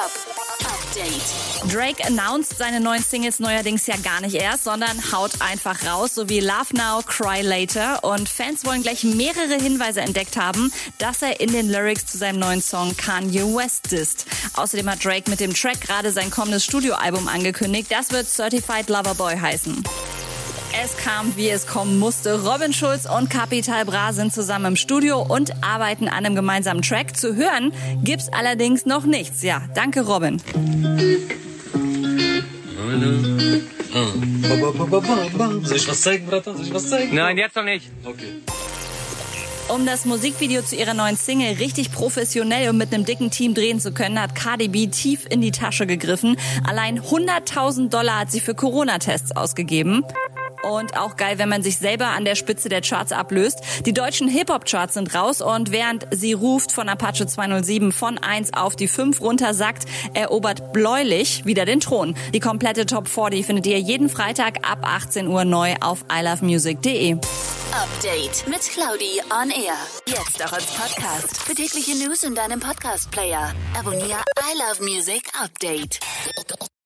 Hip-Hop Update. Drake announced seine neuen Singles neuerdings ja gar nicht erst, sondern haut einfach raus, so wie Love Now, Cry Later. Und Fans wollen gleich mehrere Hinweise entdeckt haben, dass er in den Lyrics zu seinem neuen Song Kanye West disst. Außerdem hat Drake mit dem Track gerade sein kommendes Studioalbum angekündigt. Das wird Certified Lover Boy heißen. Es kam, wie es kommen musste. Robin Schulz und Capital Bra sind zusammen im Studio und arbeiten an einem gemeinsamen Track. Zu hören gibt's allerdings noch nichts. Ja, danke Robin. Soll ich was zeigen, Bratan? Soll ich was zeigen? Nein, jetzt noch nicht. Okay. Um das Musikvideo zu ihrer neuen Single richtig professionell und mit einem dicken Team drehen zu können, hat Cardi B tief in die Tasche gegriffen. Allein 100.000 Dollar hat sie für Corona-Tests ausgegeben. Und auch geil, wenn man sich selber an der Spitze der Charts ablöst. Die deutschen Hip-Hop-Charts sind raus und während sie ruft von Apache 207 von 1 auf die 5 runtersackt, erobert Bläulich wieder den Thron. Die komplette Top 40 findet ihr jeden Freitag ab 18 Uhr neu auf ilovemusic.de. Update mit Claudi on Air. Jetzt auch als Podcast. Für tägliche News in deinem Podcast-Player. Abonniere I Love Music Update.